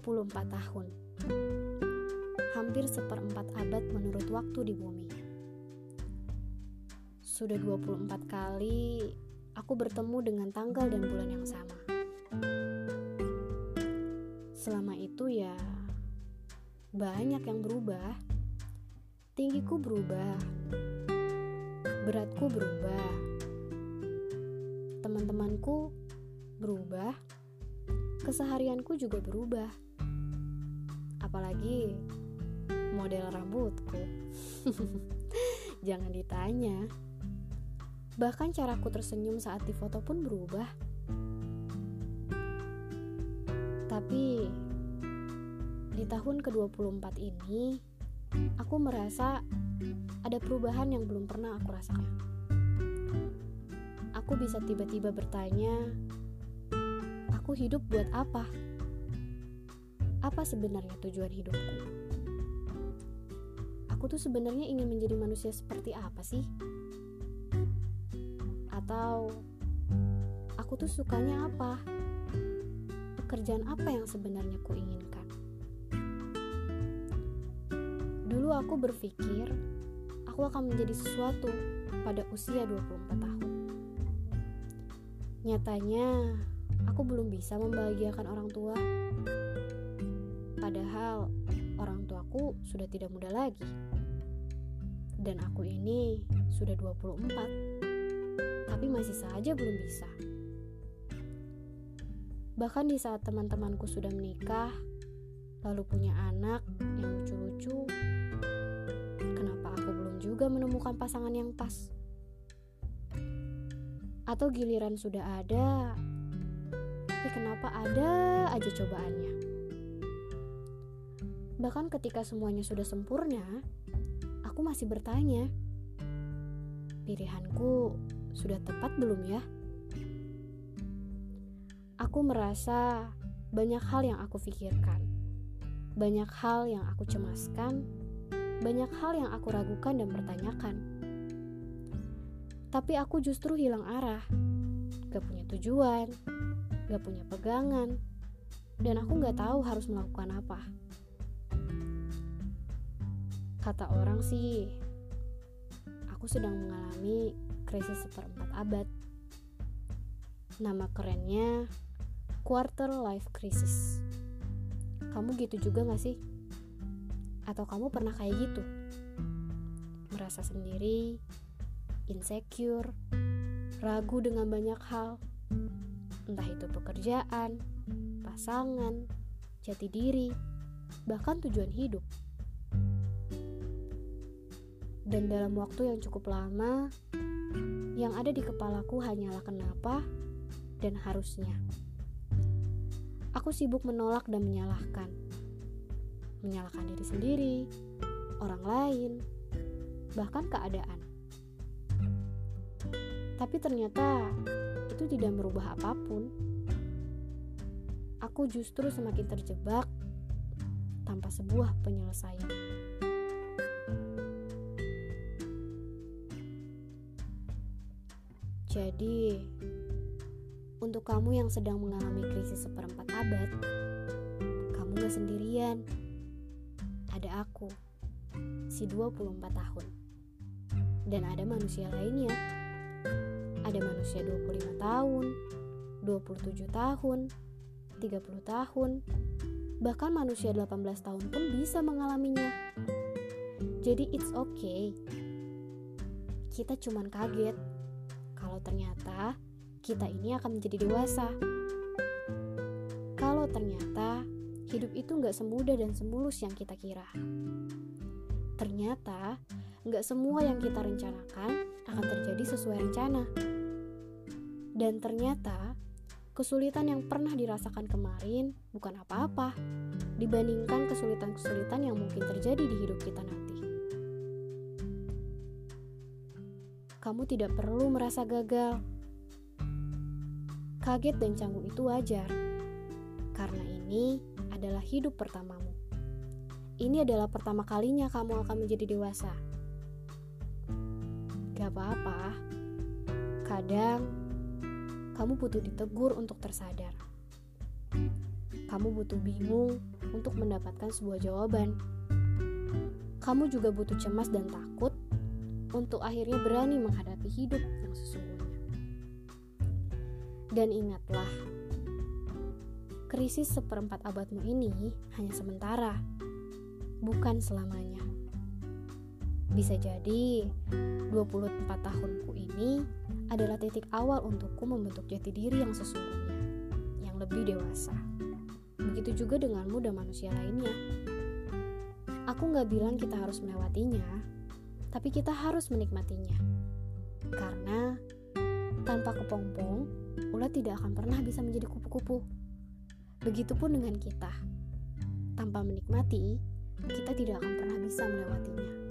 24 tahun. Hampir seperempat abad menurut waktu di bumi. Sudah 24 kali aku bertemu dengan tanggal dan bulan yang sama. Selama itu ya banyak yang berubah. Tinggiku berubah. Beratku berubah. Teman-temanku berubah keseharianku juga berubah. Apalagi model rambutku. Jangan ditanya. Bahkan caraku tersenyum saat difoto pun berubah. Tapi di tahun ke-24 ini, aku merasa ada perubahan yang belum pernah aku rasakan. Aku bisa tiba-tiba bertanya, aku hidup buat apa? Apa sebenarnya tujuan hidupku? Aku tuh sebenarnya ingin menjadi manusia seperti apa sih? Atau aku tuh sukanya apa? Pekerjaan apa yang sebenarnya ku inginkan? Dulu aku berpikir aku akan menjadi sesuatu pada usia 24 tahun. Nyatanya, aku belum bisa membahagiakan orang tua. Padahal orang tuaku sudah tidak muda lagi. Dan aku ini sudah 24. Tapi masih saja belum bisa. Bahkan di saat teman-temanku sudah menikah, lalu punya anak yang lucu-lucu, kenapa aku belum juga menemukan pasangan yang pas? Atau giliran sudah ada, tapi kenapa ada aja cobaannya? Bahkan ketika semuanya sudah sempurna, aku masih bertanya, pilihanku sudah tepat belum ya? Aku merasa banyak hal yang aku pikirkan, banyak hal yang aku cemaskan, banyak hal yang aku ragukan dan pertanyakan. Tapi aku justru hilang arah, gak punya tujuan, gak punya pegangan, dan aku gak tahu harus melakukan apa. Kata orang sih, aku sedang mengalami krisis seperempat abad. Nama kerennya quarter life crisis. Kamu gitu juga gak sih? Atau kamu pernah kayak gitu? Merasa sendiri, insecure, ragu dengan banyak hal, entah itu pekerjaan, pasangan, jati diri, bahkan tujuan hidup. Dan dalam waktu yang cukup lama, yang ada di kepalaku hanyalah kenapa dan harusnya. Aku sibuk menolak dan menyalahkan. Menyalahkan diri sendiri, orang lain, bahkan keadaan. Tapi ternyata itu tidak merubah apa pun. Aku justru semakin terjebak tanpa sebuah penyelesaian. Jadi, untuk kamu yang sedang mengalami krisis seperempat abad, kamu gak sendirian. Ada aku, si 24 tahun. Dan ada manusia lainnya ada manusia 25 tahun, 27 tahun, 30 tahun, bahkan manusia 18 tahun pun bisa mengalaminya. Jadi it's okay. Kita cuman kaget kalau ternyata kita ini akan menjadi dewasa. Kalau ternyata hidup itu nggak semudah dan semulus yang kita kira. Ternyata nggak semua yang kita rencanakan akan terjadi sesuai rencana. Dan ternyata, kesulitan yang pernah dirasakan kemarin bukan apa-apa dibandingkan kesulitan-kesulitan yang mungkin terjadi di hidup kita nanti. Kamu tidak perlu merasa gagal. Kaget dan canggung itu wajar, karena ini adalah hidup pertamamu. Ini adalah pertama kalinya kamu akan menjadi dewasa Gak apa-apa. Kadang kamu butuh ditegur untuk tersadar. Kamu butuh bingung untuk mendapatkan sebuah jawaban. Kamu juga butuh cemas dan takut untuk akhirnya berani menghadapi hidup yang sesungguhnya. Dan ingatlah, krisis seperempat abadmu ini hanya sementara, bukan selamanya. Bisa jadi 24 tahunku ini adalah titik awal untukku membentuk jati diri yang sesungguhnya, yang lebih dewasa. Begitu juga denganmu dan manusia lainnya. Aku nggak bilang kita harus melewatinya, tapi kita harus menikmatinya. Karena tanpa kepompong, ulat tidak akan pernah bisa menjadi kupu-kupu. Begitupun dengan kita. Tanpa menikmati, kita tidak akan pernah bisa melewatinya.